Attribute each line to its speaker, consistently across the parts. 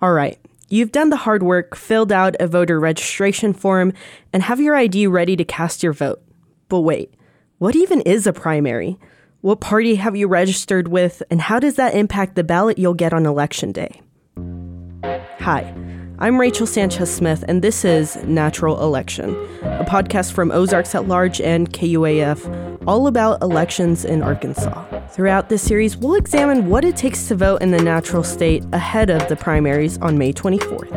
Speaker 1: All right, you've done the hard work, filled out a voter registration form, and have your ID ready to cast your vote. But wait, what even is a primary? What party have you registered with, and how does that impact the ballot you'll get on election day? Hi, I'm Rachel Sanchez Smith, and this is Natural Election, a podcast from Ozarks at Large and KUAF, all about elections in Arkansas. Throughout this series, we'll examine what it takes to vote in the natural state ahead of the primaries on May 24th.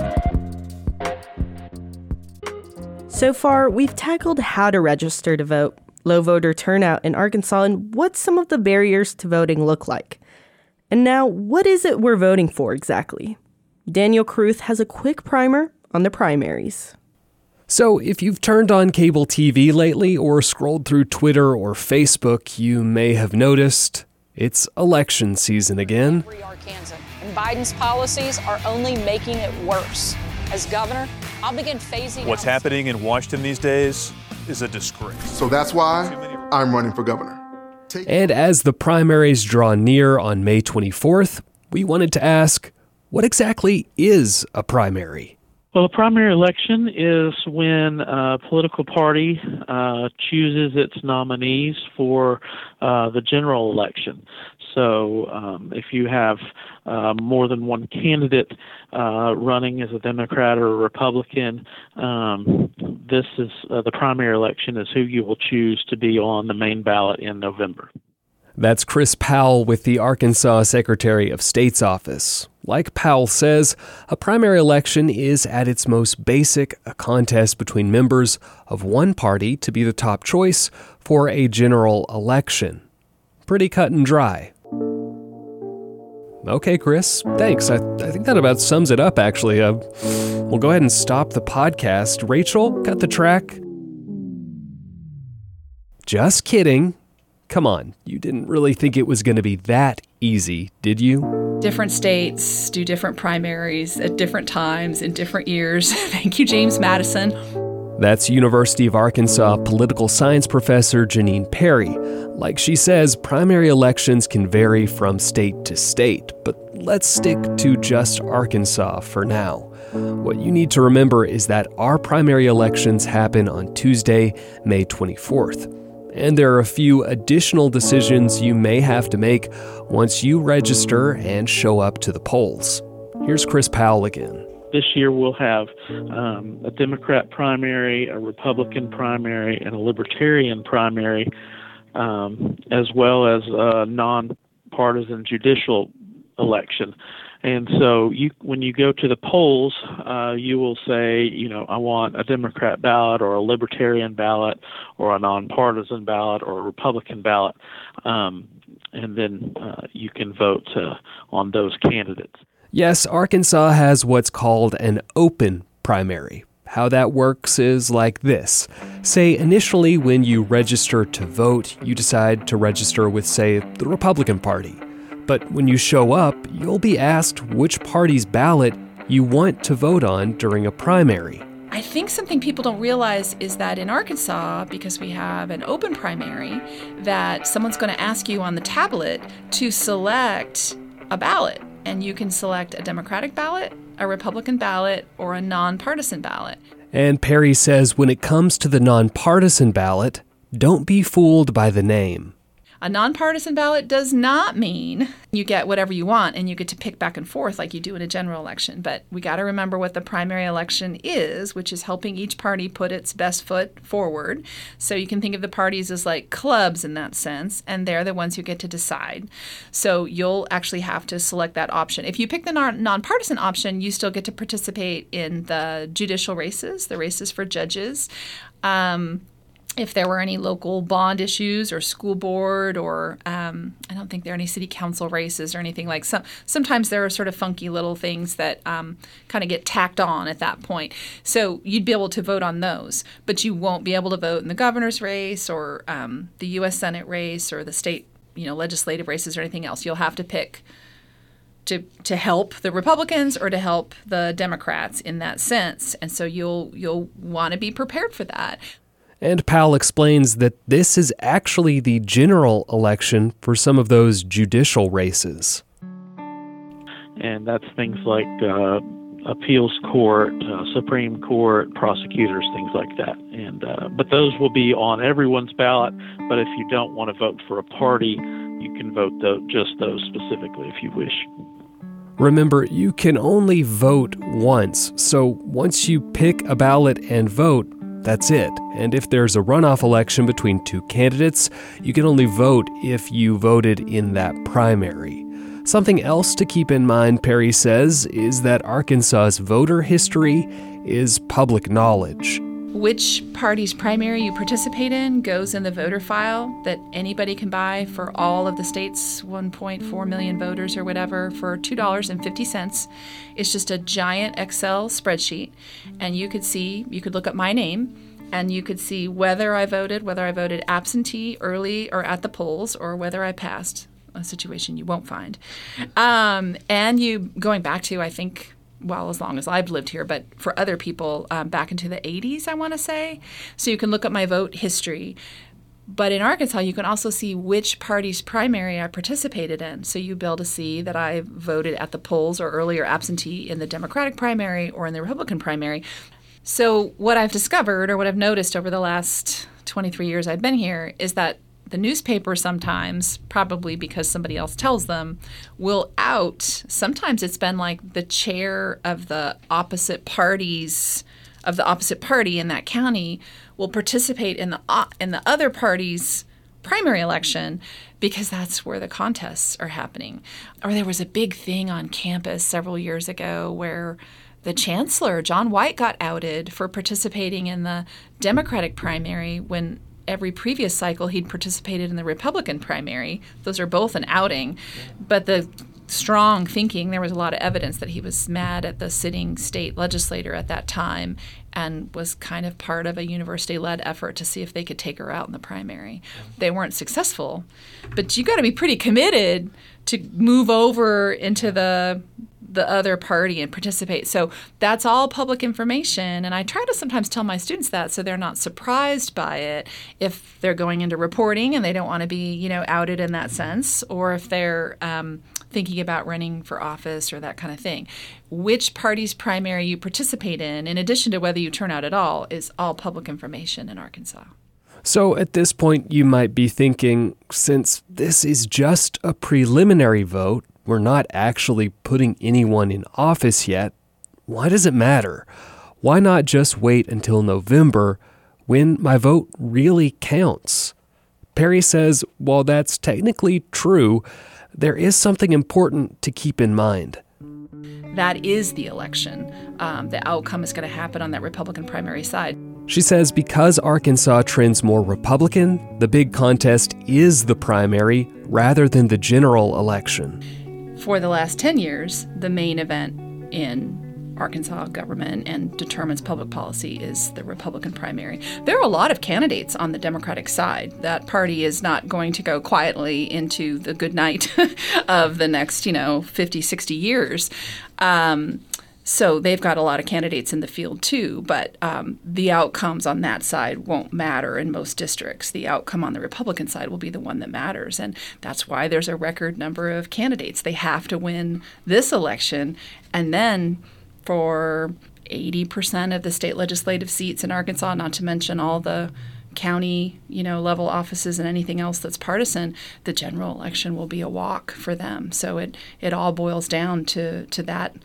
Speaker 1: So far, we've tackled how to register to vote, low voter turnout in Arkansas, and what some of the barriers to voting look like. And now, what is it we're voting for exactly? Daniel Caruth has a quick primer on the primaries.
Speaker 2: So, if you've turned on cable TV lately or scrolled through Twitter or Facebook, you may have noticed it's election season again.
Speaker 3: And Biden's policies are only making it worse. As governor, I'll begin phasing
Speaker 4: What's happening in Washington these days is a disgrace.
Speaker 5: So that's why I'm running for governor.
Speaker 2: Take and as the primaries draw near on May 24th, we wanted to ask what exactly is a primary?
Speaker 6: Well, a primary election is when a political party uh, chooses its nominees for uh, the general election. So, um, if you have uh, more than one candidate uh, running as a Democrat or a Republican, um, this is uh, the primary election is who you will choose to be on the main ballot in November.
Speaker 2: That's Chris Powell with the Arkansas Secretary of State's office. Like Powell says, a primary election is at its most basic a contest between members of one party to be the top choice for a general election. Pretty cut and dry. Okay, Chris, thanks. I, I think that about sums it up, actually. Uh, we'll go ahead and stop the podcast. Rachel, cut the track. Just kidding. Come on, you didn't really think it was going to be that easy, did you?
Speaker 7: Different states do different primaries at different times in different years. Thank you, James Madison.
Speaker 2: That's University of Arkansas political science professor Janine Parry. Like she says, primary elections can vary from state to state, but let's stick to just Arkansas for now. What you need to remember is that our primary elections happen on Tuesday, May 24th and there are a few additional decisions you may have to make once you register and show up to the polls. Here's Chris Powell again.
Speaker 6: This year we'll have um, a Democrat primary, a Republican primary, and a Libertarian primary, um, as well as a nonpartisan judicial election. And so you, when you go to the polls, uh, you will say, you know, I want a Democrat ballot or a Libertarian ballot or a nonpartisan ballot or a Republican ballot, um, and then uh, you can vote uh, on those candidates.
Speaker 2: Yes, Arkansas has what's called an open primary. How that works is like this. Say, initially, when you register to vote, you decide to register with, say, the Republican Party. But when you show up, you'll be asked which party's ballot you want to vote on during a primary.
Speaker 7: I think something people don't realize is that in Arkansas, because we have an open primary, that someone's going to ask you on the tablet to select a ballot. And you can select a Democratic ballot, a Republican ballot, or a nonpartisan ballot.
Speaker 2: And Parry says when it comes to the nonpartisan ballot, don't be fooled by the name.
Speaker 7: A nonpartisan ballot does not mean you get whatever you want and you get to pick back and forth like you do in a general election. But we got to remember what the primary election is, which is helping each party put its best foot forward. So you can think of the parties as like clubs in that sense, and they're the ones who get to decide. So you'll actually have to select that option. If you pick the non- nonpartisan option, you still get to participate in the judicial races, the races for judges. Um, if there were any local bond issues or school board or um, I don't think there are any city council races or anything like some. Sometimes there are sort of funky little things that um, kind of get tacked on at that point. So you'd be able to vote on those, but you won't be able to vote in the governor's race or um, the U.S. Senate race or the state, you know, legislative races or anything else. You'll have to pick to to help the Republicans or to help the Democrats in that sense. And so you'll you'll want to be prepared for that.
Speaker 2: And Powell explains that this is actually the general election for some of those judicial races.
Speaker 6: and that's things like uh, appeals court, uh, Supreme Court, prosecutors, things like that. And uh, but those will be on everyone's ballot. But if you don't want to vote for a party, you can vote the, just those specifically if you wish.
Speaker 2: Remember, you can only vote once, so once you pick a ballot and vote, that's it. And if there's a runoff election between two candidates, you can only vote if you voted in that primary. Something else to keep in mind, Parry says, is that Arkansas's voter history is public knowledge.
Speaker 7: Which party's primary you participate in goes in the voter file that anybody can buy for all of the state's 1.4 million voters or whatever for $2.50. It's just a giant Excel spreadsheet, and you could see, you could look up my name and you could see whether I voted, whether I voted absentee, early, or at the polls, or whether I passed a situation you won't find. Um, and you going back to I think well as long as I've lived here, but for other people um, back into the 80s, I want to say. So you can look at my vote history. But in Arkansas, you can also see which party's primary I participated in. So you'll be able to see that I voted at the polls or earlier absentee in the Democratic primary or in the Republican primary. So what I've discovered or what I've noticed over the last 23 years I've been here is that the newspaper sometimes, probably because somebody else tells them, will out. Sometimes it's been like the chair of the opposite parties of the opposite party in that county will participate in the in the other party's primary election because that's where the contests are happening. Or there was a big thing on campus several years ago where the chancellor, John White, got outed for participating in the Democratic primary when every previous cycle he'd participated in the Republican primary. Those are both an outing. But the strong thinking, there was a lot of evidence that he was mad at the sitting state legislator at that time and was kind of part of a university led effort to see if they could take her out in the primary. They weren't successful, but you got to be pretty committed to move over into the the other party and participate. So that's all public information. And I try to sometimes tell my students that so they're not surprised by it if they're going into reporting and they don't want to be, you know, outed in that sense, or if they're um, thinking about running for office or that kind of thing. Which party's primary you participate in, in addition to whether you turn out at all, is all public information in Arkansas.
Speaker 2: So at this point, you might be thinking since this is just a preliminary vote, we're not actually putting anyone in office yet, why does it matter? Why not just wait until November when my vote really counts? Parry says while that's technically true, there is something important to keep in mind.
Speaker 7: That is the election. Um, the outcome is going to happen on that Republican primary side.
Speaker 2: She says because Arkansas trends more Republican, the big contest is the primary rather than the general election
Speaker 7: for the last 10 years, the main event in Arkansas government and determines public policy is the Republican primary. There are a lot of candidates on the Democratic side. That party is not going to go quietly into the good night of the next, you know, 50, 60 years. Um, so they've got a lot of candidates in the field too, but um, the outcomes on that side won't matter in most districts. The outcome on the Republican side will be the one that matters. And that's why there's a record number of candidates. They have to win this election. And then for 80% of the state legislative seats in Arkansas, not to mention all the county, you know, level offices and anything else that's partisan, the general election will be a walk for them. So it it all boils down to to that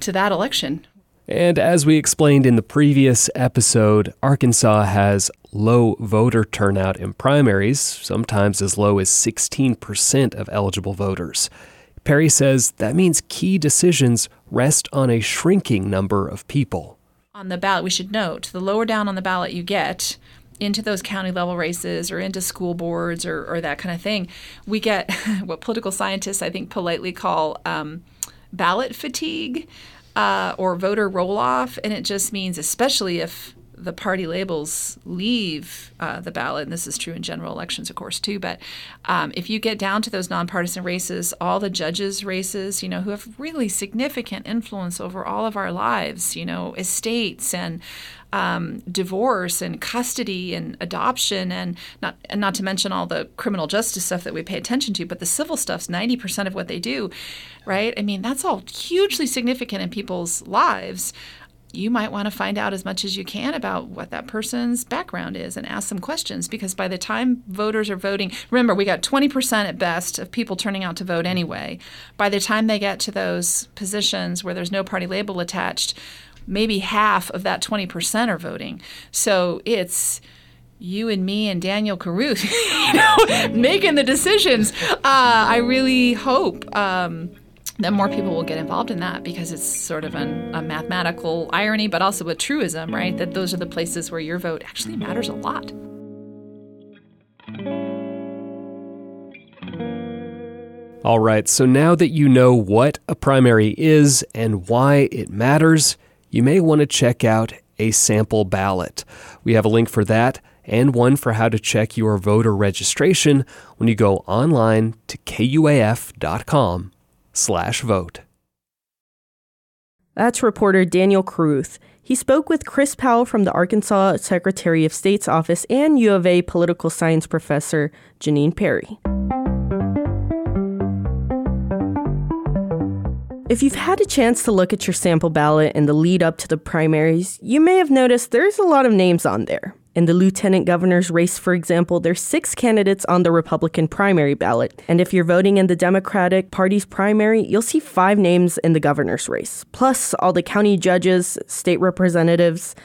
Speaker 7: to that election.
Speaker 2: And as we explained in the previous episode, Arkansas has low voter turnout in primaries, sometimes as low as 16% of eligible voters. Parry says that means key decisions rest on a shrinking number of people.
Speaker 7: On the ballot, we should note the lower down on the ballot you get into those county level races or into school boards or, or that kind of thing, we get what political scientists, I think, politely call um, ballot fatigue uh, or voter roll off. And it just means, especially if the party labels leave uh, the ballot, and this is true in general elections, of course, too. But um, if you get down to those nonpartisan races, all the judges' races, you know, who have really significant influence over all of our lives, you know, estates and um, divorce and custody and adoption and not and not to mention all the criminal justice stuff that we pay attention to, but the civil stuff's ninety percent of what they do, right? I mean, that's all hugely significant in people's lives you might want to find out as much as you can about what that person's background is and ask some questions because by the time voters are voting, remember, we got 20% at best of people turning out to vote anyway. By the time they get to those positions where there's no party label attached, maybe half of that 20% are voting. So it's you and me and Daniel Caruth, you know, making the decisions. Uh, I really hope um, that more people will get involved in that because it's sort of an, a mathematical irony, but also a truism, right? That those are the places where your vote actually matters a lot.
Speaker 2: All right, so now that you know what a primary is and why it matters, you may want to check out a sample ballot. We have a link for that and one for how to check your voter registration when you go online to kuaf.com slash vote.
Speaker 1: That's reporter Daniel Caruth. He spoke with Chris Powell from the Arkansas Secretary of State's office and U of A political science professor Janine Parry. If you've had a chance to look at your sample ballot in the lead up to the primaries, you may have noticed there's a lot of names on there. In the lieutenant governor's race, for example, there's six candidates on the Republican primary ballot. And if you're voting in the Democratic Party's primary, you'll see five names in the governor's race, plus all the county judges, state representatives.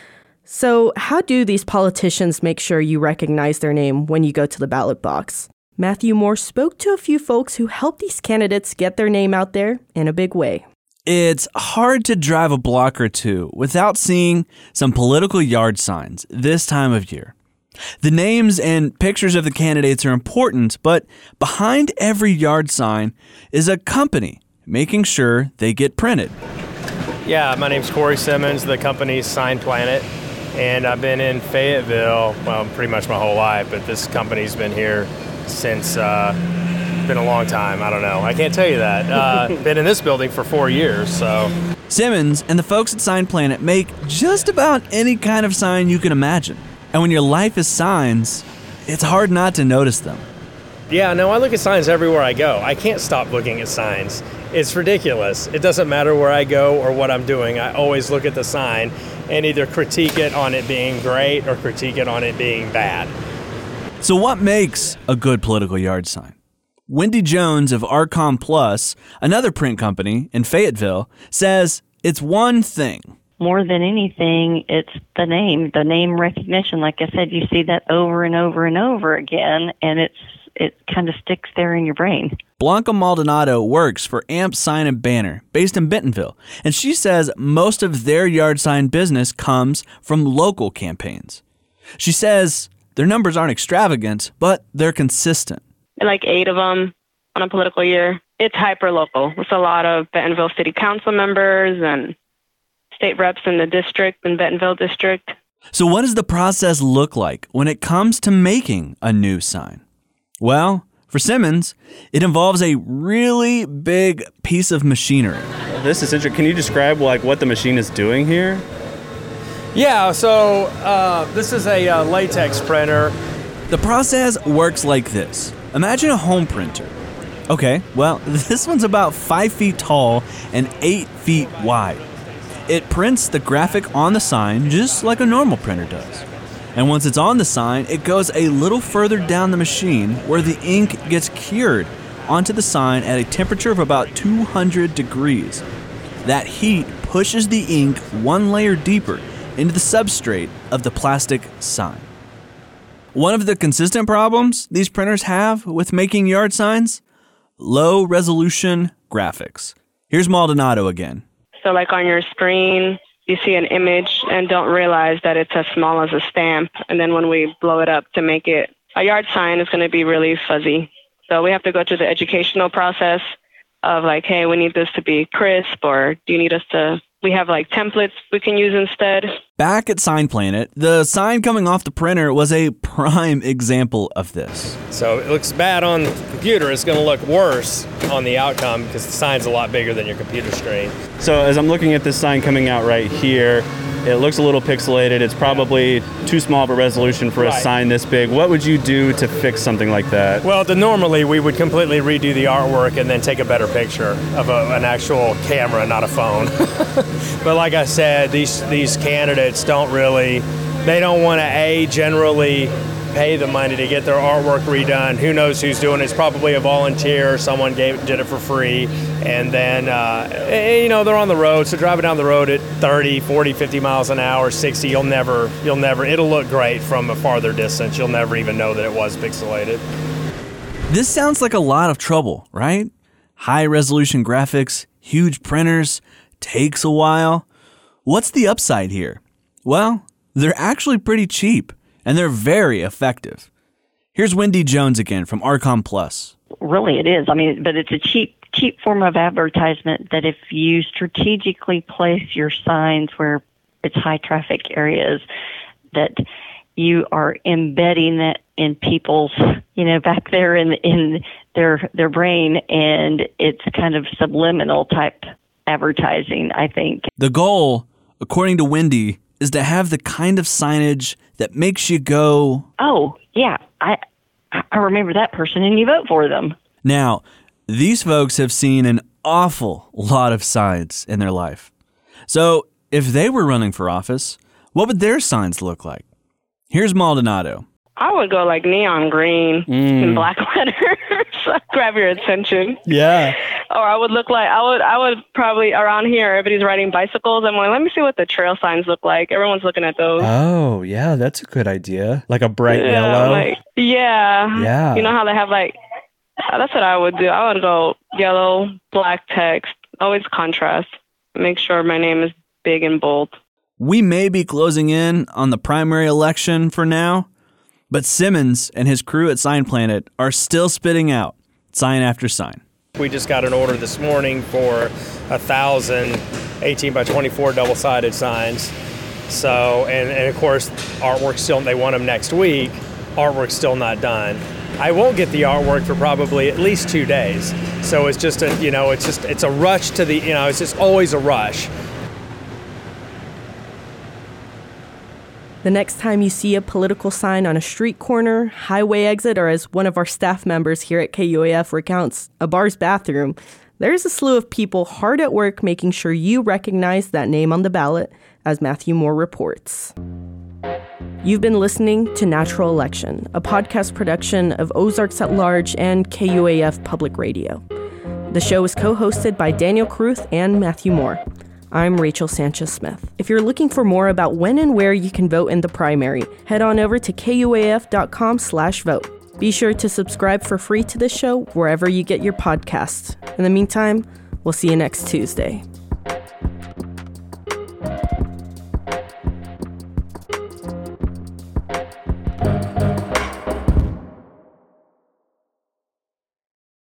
Speaker 1: So, how do these politicians make sure you recognize their name when you go to the ballot box? Matthew Moore spoke to a few folks who helped these candidates get their name out there in a big way.
Speaker 8: It's hard to drive a block or two without seeing some political yard signs this time of year. The names and pictures of the candidates are important, but behind every yard sign is a company making sure they get printed.
Speaker 9: Yeah, my name's Corey Simmons. The company's Sign Planet, and I've been in Fayetteville, well, pretty much my whole life, but this company's been here since uh, been a long time. I don't know. I can't tell you that. Uh, been in this building for four years, so.
Speaker 8: Simmons and the folks at Sign Planet make just about any kind of sign you can imagine. And when your life is signs, it's hard not to notice them.
Speaker 9: Yeah, no, I look at signs everywhere I go. I can't stop looking at signs. It's ridiculous. It doesn't matter where I go or what I'm doing. I always look at the sign and either critique it on it being great or critique it on it being bad.
Speaker 8: So, what makes a good political yard sign? Wendy Jones of Arcom Plus, another print company in Fayetteville, says it's one thing.
Speaker 10: More than anything, it's the name, the name recognition. Like I said, you see that over and over and over again, and it's it kind of sticks there in your brain.
Speaker 8: Blanca Maldonado works for Amp Sign and Banner, based in Bentonville, and she says most of their yard sign business comes from local campaigns. She says their numbers aren't extravagant, but they're consistent
Speaker 11: like eight of them on a political year. It's hyper local. It's a lot of Bentonville City Council members and state reps in the district in Bentonville district.
Speaker 8: So, what does the process look like when it comes to making a new sign? Well, for Simmons, it involves a really big piece of machinery.
Speaker 12: This is interesting. Can you describe like what the machine is doing here?
Speaker 9: Yeah, so uh, this is a uh, latex printer.
Speaker 8: The process works like this Imagine a home printer. Okay, well, this one's about 5 feet tall and 8 feet wide. It prints the graphic on the sign just like a normal printer does. And once it's on the sign, it goes a little further down the machine where the ink gets cured onto the sign at a temperature of about 200 degrees. That heat pushes the ink one layer deeper into the substrate of the plastic sign. One of the consistent problems these printers have with making yard signs low resolution graphics. Here's Maldonado again.
Speaker 11: So, like on your screen, you see an image and don't realize that it's as small as a stamp. And then when we blow it up to make it a yard sign, it's going to be really fuzzy. So, we have to go through the educational process of like, hey, we need this to be crisp, or do you need us to we have like templates we can use instead.
Speaker 8: Back at Sign Planet, the sign coming off the printer was a prime example of this.
Speaker 9: So it looks bad on the computer. It's going to look worse on the outcome because the sign's a lot bigger than your computer screen.
Speaker 12: So as I'm looking at this sign coming out right here, it looks a little pixelated. It's probably too small of a resolution for a sign this big. What would you do to fix something like that?
Speaker 9: Well, the, normally we would completely redo the artwork and then take a better picture of a, an actual camera, not a phone. but like I said, these these candidates don't really, they don't want to a generally pay the money to get their artwork redone. Who knows who's doing it? It's probably a volunteer. Someone gave did it for free, and then uh, eh, you know they're on the road. So driving down the road at 30, 40, 50 miles an hour, 60, you'll never, you'll never. It'll look great from a farther distance. You'll never even know that it was pixelated.
Speaker 8: This sounds like a lot of trouble, right? High resolution graphics, huge printers, takes a while. What's the upside here? Well, they're actually pretty cheap and they're very effective. Here's Wendy Jones again from Archon Plus.
Speaker 10: really it is i mean but it's a cheap cheap form of advertisement that if you strategically place your signs where it's high traffic areas that you are embedding that in people's you know back there in in their their brain and it's kind of subliminal type advertising i think
Speaker 8: The goal, according to Wendy, is to have the kind of signage that makes you go,
Speaker 10: oh yeah i i remember that person and you vote for them
Speaker 8: Now, these folks have seen an awful lot of signs in their life. So, if they were running for office, what would their signs look like? Here's Maldonado.
Speaker 11: I would go like neon green in mm. black letters, grab your attention.
Speaker 12: Yeah.
Speaker 11: Or I would look like I would I would probably around here everybody's riding bicycles. I'm like, let me see what the trail signs look like. Everyone's looking at those.
Speaker 12: Oh, yeah, that's a good idea. Like a bright
Speaker 11: yeah,
Speaker 12: yellow.
Speaker 11: like yeah,
Speaker 12: Yeah.
Speaker 11: You know how they have like uh, that's what I would do. I would go yellow, black text, always contrast. Make sure my name is big and bold.
Speaker 8: We may be closing in on the primary election for now, but Simmons and his crew at Sign Planet are still spitting out sign after sign.
Speaker 9: We just got an order this morning for a thousand 18 by 24 double-sided signs. So, and, and of course, artwork still, they want them next week. Artwork's still not done. I won't get the artwork for probably at least two days. So it's just a, you know, it's just, it's a rush to the, you know, it's just always a rush.
Speaker 1: The next time you see a political sign on a street corner, highway exit, or as one of our staff members here at KUAF recounts, a bar's bathroom, there's a slew of people hard at work making sure you recognize that name on the ballot, as Matthew Moore reports. You've been listening to Natural Election, a podcast production of Ozarks at Large and KUAF Public Radio. The show is co hosted by Daniel Caruth and Matthew Moore. I'm Rachel Sanchez Smith. If you're looking for more about when and where you can vote in the primary, head on over to kuaf.com/vote. Be sure to subscribe for free to this show wherever you get your podcasts. In the meantime, we'll see you next Tuesday.